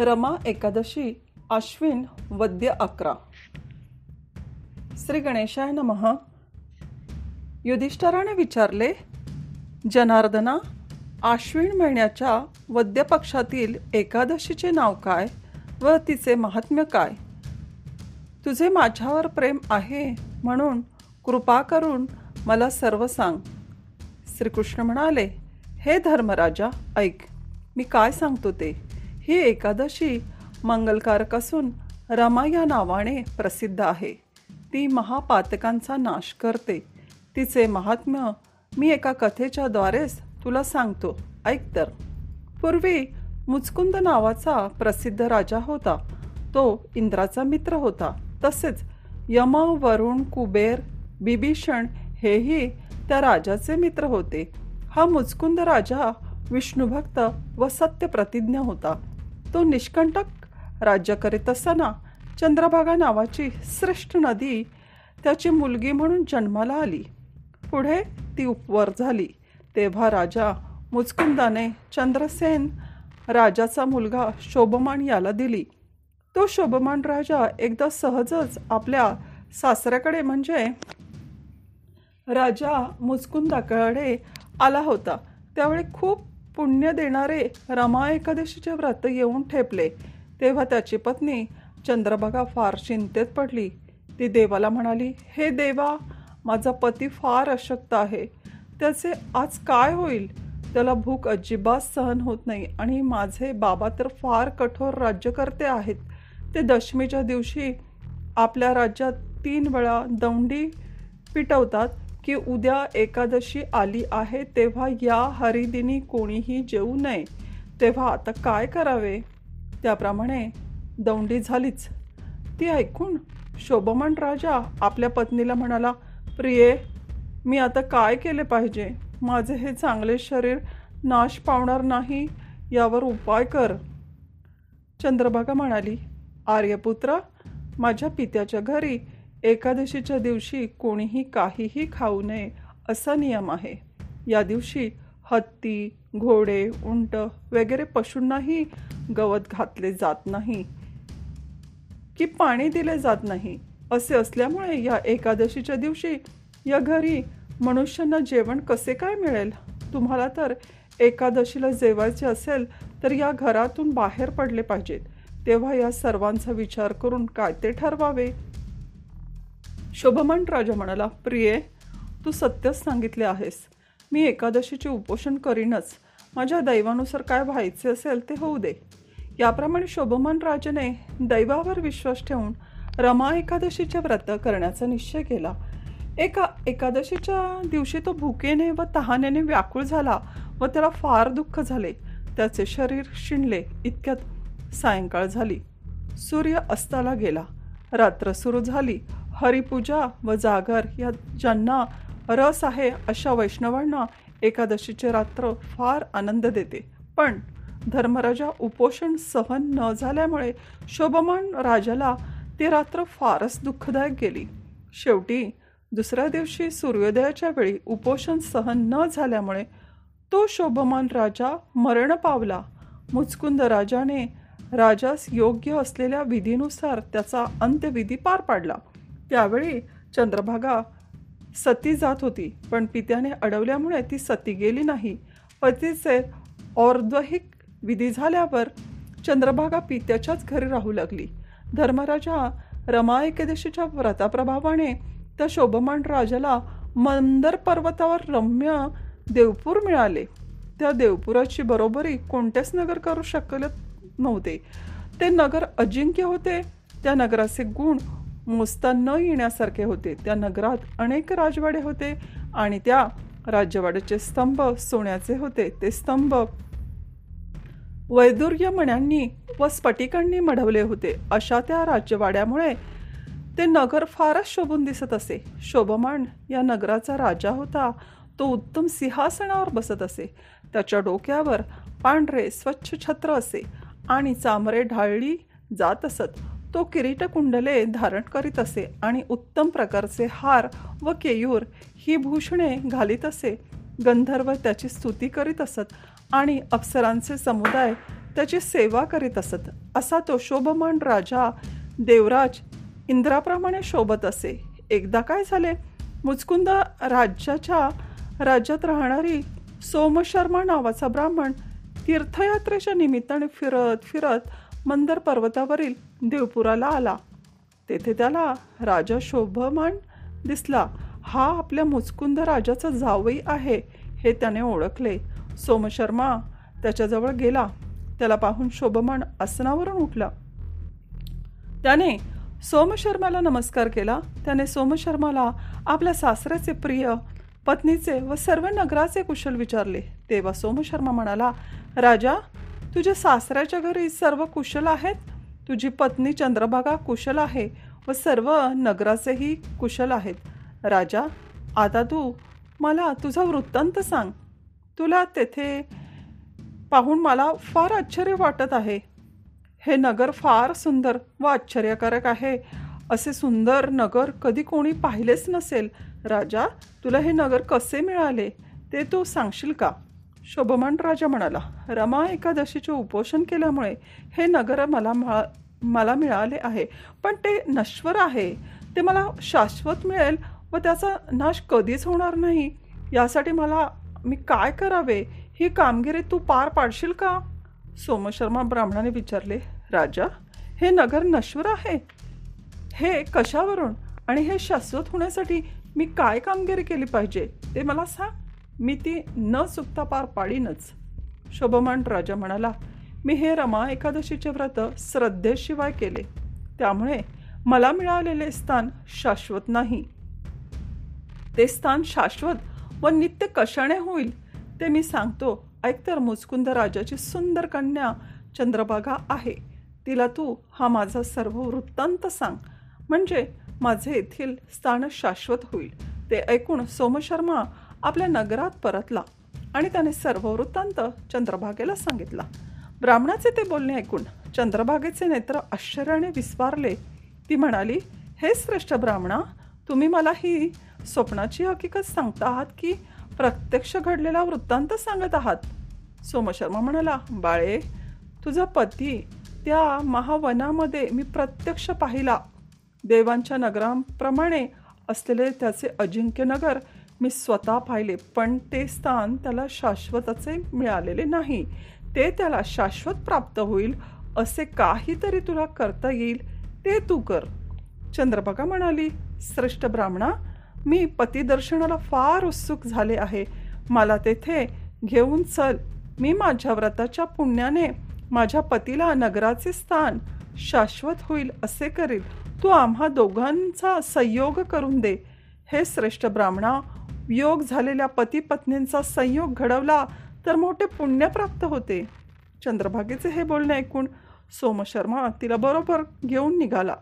रमा एकादशी आश्विन वद्य अकरा. श्री गणेशाय नमः. युधिष्ठराने विचारले जनार्दना आश्विन महिन्याच्या वद्य पक्षातील एकादशीचे नाव काय व तिचे महात्म्य काय? तुझे माझ्यावर प्रेम आहे म्हणून कृपा करून मला सर्व सांग. श्रीकृष्ण म्हणाले हे धर्मराजा ऐक मी काय सांगतो ते? ही एकादशी मंगलकारक असून रमा या नावाने प्रसिद्ध आहे. ती महापातकांचा नाश करते. तिचे महात्म्य मी एका कथेच्या द्वारेच तुला सांगतो. ऐक तर. पूर्वी मुचकुंद नावाचा प्रसिद्ध राजा होता. तो इंद्राचा मित्र होता. तसेच यम वरुण कुबेर बिभीषण हेही त्या राजाचे मित्र होते. हा मुचकुंद राजा विष्णुभक्त व सत्यप्रतिज्ञ होता. तो निष्कंटक. राज्य करीत असताना चंद्रभागा नावाची श्रेष्ठ नदी त्याची मुलगी म्हणून जन्माला आली. पुढे ती उपवर झाली. तेव्हा राजा मुचकुंदाने चंद्रसेन राजाचा मुलगा शोभमान याला दिली. तो शोभमान राजा एकदा सहजच आपल्या सासऱ्याकडे म्हणजे राजा मुचकुंदाकडे आला होता. त्यावेळी खूप पुण्य देणारे रमा एकादशीचे व्रत येऊन ठेपले. तेव्हा त्याची पत्नी चंद्रभागा फार चिंतेत पडली. ती देवाला म्हणाली हे देवा माझा पती फार अशक्त आहे. त्याचे आज काय होईल? त्याला भूक अजिबात सहन होत नाही आणि माझे बाबा तर फार कठोर राज्यकर्ते आहेत. ते दशमीच्या दिवशी आपल्या राज्यात तीन वेळा दौंडी पिटवतात. की उद्या एकादशी आली आहे तेव्हा या हरिदिनी कोणीही जेवू नये. तेव्हा आता काय करावे? त्याप्रमाणे दौंडी झालीच. ती ऐकून शोभमन राजा आपल्या पत्नीला म्हणाला प्रिये मी आता काय केले पाहिजे? माझे हे चांगले शरीर नाश पावणार नाही यावर उपाय कर. चंद्रभागा म्हणाली आर्यपुत्र माझ्या पित्याच्या घरी एकादशीच्या दिवशी कोणीही काहीही खाऊ नये असा नियम आहे. या दिवशी हत्ती घोडे उंट वगैरे पशूंनाही गवत घातले जात नाही की पाणी दिले जात नाही असे असल्यामुळे या एकादशीच्या दिवशी या घरी मनुष्यांना जेवण कसे काय मिळेल? तुम्हाला तर एकादशीला जेवायचे असेल तर या घरातून बाहेर पडले पाहिजेत. तेव्हा या सर्वांचा विचार करून काय ते ठरवावे? शोभमान राजा म्हणाला प्रिये तू सत्यच सांगितले आहेस. मी एकादशीचे उपोषण करीनच. माझ्या दैवानुसार काय व्हायचे असेल ते होऊ दे. याप्रमाणे शोभमान राजाने दैवावर विश्वास ठेवून रमा एकादशीचे व्रत करण्याचा निश्चय केला. एका एकादशीच्या दिवशी तो भुकेने व तहानेने व्याकुळ झाला व त्याला फार दुःख झाले. त्याचे शरीर शिणले इतक्यात सायंकाळ झाली. सूर्य अस्ताला गेला. रात्र सुरू झाली. हरिपूजा व जागर या ज्यांना रस आहे अशा वैष्णवांना एकादशीचे रात्र फार आनंद देते. पण धर्मराजा उपोषण सहन न झाल्यामुळे शोभमान राजाला ती रात्र फारच दुःखदायक गेली. शेवटी दुसऱ्या दिवशी सूर्योदयाच्या वेळी उपोषण सहन न झाल्यामुळे तो शोभमान राजा मरण पावला. मुचकुंद राजाने राजास योग्य असलेल्या विधीनुसार त्याचा अंत्यविधी पार पाडला. त्यावेळी चंद्रभागा सती जात होती पण पित्याने अडवल्यामुळे ती सती गेली नाही. पतीचे और्द्वहिक विधी झाल्यावर चंद्रभागा पित्याच्याच घरी राहू लागली. धर्मराजा रमा एकादशीच्या व्रताप्रभावाने त्या शोभमान राजाला मंदर पर्वतावर रम्य देवपूर मिळाले. त्या देवपुराची बरोबरी कोणतेच नगर करू शकत नव्हते. ते नगर अजिंक्य होते. त्या नगराचे गुण मोजता न येण्यासारखे होते. त्या नगरात अनेक राजवाडे होते आणि त्या राजवाड्याचे स्तंभ सोन्याचे होते. ते स्तंभ वैदुर्य मण्यांनी व स्फटिकांनी मढवले होते. अशा त्या राजवाड्यामुळे ते नगर फारच शोभून दिसत असे. शोभमान या नगराचा राजा होता. तो उत्तम सिंहासनावर बसत असे. त्याच्या डोक्यावर पांढरे स्वच्छ छत्र असे आणि चामरे ढाळली जात असत. तो किरीट कुंडले धारण करीत असे आणि उत्तम प्रकारचे हार व केयूर ही भूषणे घालीत असे. गंधर्व त्याची स्तुती करीत असत आणि अप्सरांचे समुदाय त्याची सेवा करीत असत. असा तो शोभमान राजा देवराज इंद्राप्रमाणे शोभत असे. एकदा काय झाले? मुचकुंद राज्याच्या राज्यात राहणारी सोमशर्मा नावाचा ब्राह्मण तीर्थयात्रेच्या निमित्ताने फिरत फिरत मंदर पर्वतावरील देवपुराला आला. तेथे त्याला राजा शोभमान दिसला. हा आपल्या मुचकुंद राजाचा जावई आहे हे त्याने ओळखले. सोमशर्मा त्याच्याजवळ गेला. त्याला पाहून शोभमान आसनावरून उठला. त्याने सोमशर्माला नमस्कार केला. त्याने सोमशर्माला आपल्या सासऱ्याचे प्रिय पत्नीचे व सर्व नगराचे कुशल विचारले. तेव्हा सोमशर्मा म्हणाला राजा तुझ्या सासऱ्याच्या घरी सर्व कुशल आहेत? तुझी पत्नी चंद्रभागा कुशल आहे व सर्व नगराचेही कुशल आहेत. राजा आता तू मला तुझा वृत्तांत सांग. तुला तेथे पाहून मला फार आश्चर्य वाटत आहे. हे नगर फार सुंदर व आश्चर्यकारक आहे. असे सुंदर नगर कधी कोणी पाहिलेच नसेल. राजा तुला हे नगर कसे मिळाले ते तू सांगशील का? शोभमान राजा म्हणाला रमा एकादशीचे उपोषण केल्यामुळे हे नगर मला मा मला मिळाले आहे पण ते नश्वर आहे. ते मला शाश्वत मिळेल व त्याचा नाश कधीच होणार नाही. यासाठी मला मी काय करावे? ही कामगिरी तू पार पाडशील का? सोमशर्मा ब्राह्मणाने विचारले राजा हे नगर नश्वर आहे? हे कशावरून? आणि हे शाश्वत होण्यासाठी मी काय कामगिरी केली पाहिजे? ते मला सांग. मी ती न चुकता पार पाडीनच. शोभमान राजा म्हणाला मी हे रमा एकादशीचे व्रत श्रद्धेशिवाय केले. त्यामुळे मला मिळालेले स्थान शाश्वत नाही. ते स्थान शाश्वत व नित्य कशाने होईल ते मी सांगतो ऐकतर मुचकुंद राजाची सुंदर कन्या चंद्रभागा आहे. तिला तू हा माझा सर्व वृत्तांत सांग. म्हणजे माझे येथील स्थान शाश्वत होईल. ते ऐकून सोमशर्मा आपल्या नगरात परतला आणि त्याने सर्व वृत्तांत चंद्रभागेला सांगितला. ब्राह्मणाचे ते बोलणे ऐकून चंद्रभागेचे नेत्र आश्चर्याने विस्वारले. ती म्हणाली हे श्रेष्ठ ब्राह्मणा तुम्ही मला ही स्वप्नाची हकीकत सांगता आहात की प्रत्यक्ष घडलेला वृत्तांत सांगत आहात? सोमशर्मा म्हणाला बाळे तुझा पती त्या महावनामध्ये मी प्रत्यक्ष पाहिला. देवांच्या नगरांप्रमाणे असलेले त्याचे अजिंक्य नगर मी स्वतः पाहिले पण ते स्थान त्याला शाश्वताचे मिळालेले नाही. ते त्याला शाश्वत प्राप्त होईल असे काहीतरी तुला करता येईल ते तू कर. चंद्रभागा म्हणाली श्रेष्ठ ब्राह्मणा मी पतिदर्शनाला फार उत्सुक झाले आहे. मला तेथे घेऊन चल. मी माझ्या व्रताच्या पुण्याने माझ्या पतीला नगराचे स्थान शाश्वत होईल असे करील. तू आम्हा दोघांचा संयोग करून दे. हे श्रेष्ठ ब्राह्मणा योग झालेल्या पती पत्नींचा संयोग घडवला तर मोठे पुण्य प्राप्त होते. चंद्रभागेचे हे बोलणे ऐकून सोमशर्मा तिला बरोबर घेऊन निघाला.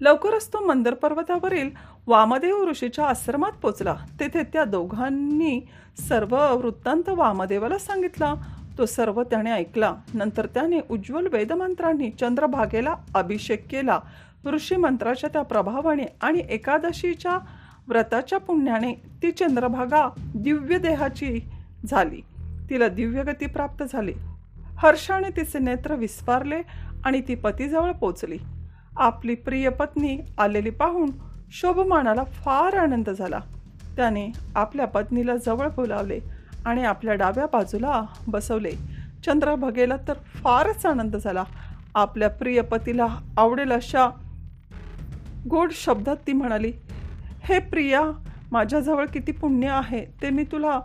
लवकरच तो मंदर पर्वतावरील वामदेव ऋषीच्या आश्रमात पोचला. तेथे त्या दोघांनी सर्व वृत्तांत वामदेवाला सांगितला. तो सर्व त्याने ऐकला. नंतर त्याने उज्ज्वल वेदमंत्रांनी चंद्रभागेला अभिषेक केला. ऋषी मंत्राच्या त्या प्रभावाने आणि एकादशीच्या व्रताच्या पुण्याने ती चंद्रभागा दिव्य देहाची झाली. तिला दिव्यगती प्राप्त झाली. हर्षाने तिचे नेत्र विस्फारले आणि ती पतीजवळ पोचली. आपली प्रिय पत्नी आलेली पाहून शोभमानाला फार आनंद झाला. त्याने आपल्या पत्नीला जवळ बोलावले आणि आपल्या डाव्या बाजूला बसवले. चंद्रभगेला तर फारच आनंद झाला. आपल्या प्रिय पतीला आवडेल अशा गोड शब्दात ती म्हणाली हे प्रिया माझ्याजवळ किती पुण्य आहे ते मी तुला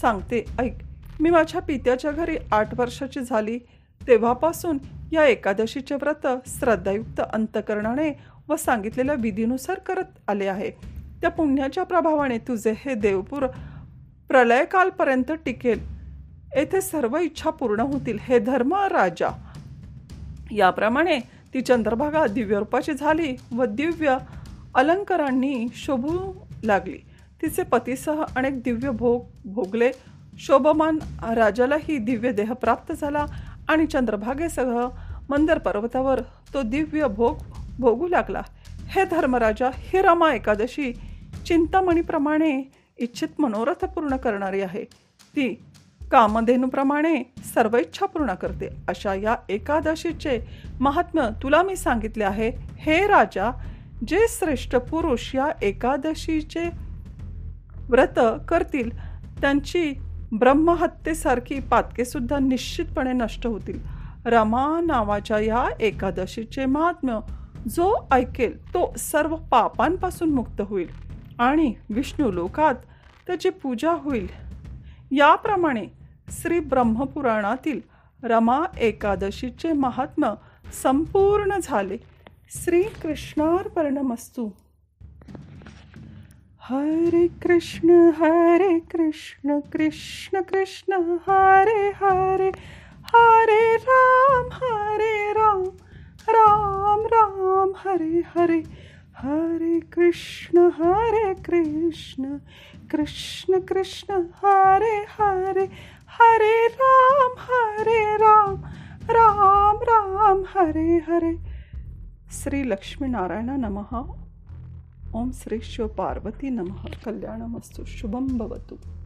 सांगते ऐक. मी माझ्या पित्याच्या घरी आठ वर्षाची झाली. तेव्हापासून या एकादशीचे व्रत श्रद्धायुक्त अंतकरणाने व सांगितलेल्या विधीनुसार करत आले आहे. त्या पुण्याच्या प्रभावाने तुझे हे देवपूर प्रलयकालपर्यंत टिकेल. येथे सर्व इच्छा पूर्ण होतील हे धर्म राजा. याप्रमाणे ती चंद्रभागा दिव्यरूपाची झाली व दिव्य अलंकारांनी शोभू लागली. तिचे पतीसह अनेक दिव्य भोग भोगले. शोभमान राजालाही दिव्य देह प्राप्त झाला आणि चंद्रभागेसह मंदर पर्वतावर तो दिव्य भोग भोगू लागला. हे धर्मराजा ही रमा एकादशी चिंतामणीप्रमाणे इच्छित मनोरथ पूर्ण करणारी आहे. ती कामधेनूप्रमाणे सर्व इच्छा पूर्ण करते. अशा या एकादशीचे महात्म्य तुला मी सांगितले आहे. हे राजा जे श्रेष्ठ पुरुष या एकादशीचे व्रत करतील त्यांची ब्रह्महत्येसारखी पातकेसुद्धा निश्चितपणे नष्ट होतील. रमा नावाच्या या एकादशीचे महात्म्य जो ऐकेल तो सर्व पापांपासून मुक्त होईल आणि विष्णू लोकात त्याची पूजा होईल. याप्रमाणे श्री ब्रह्मपुराणातील रमा एकादशीचे महात्म्य संपूर्ण झाले. श्रीकृष्णार्पणमस्तू। हरे कृष्ण हरे कृष्ण कृष्ण कृष्ण, हरे हरे हरे राम हरे राम राम राम, हरे हरे हरे कृष्ण हरे कृष्ण कृष्ण कृष्ण, हरे हरे हरे राम हरे राम राम राम, हरे हरे। श्री लक्ष्मीनारायण नमः. ओम श्री शिव पार्वती नमः. कल्याणमस्तु. शुभम भवतु.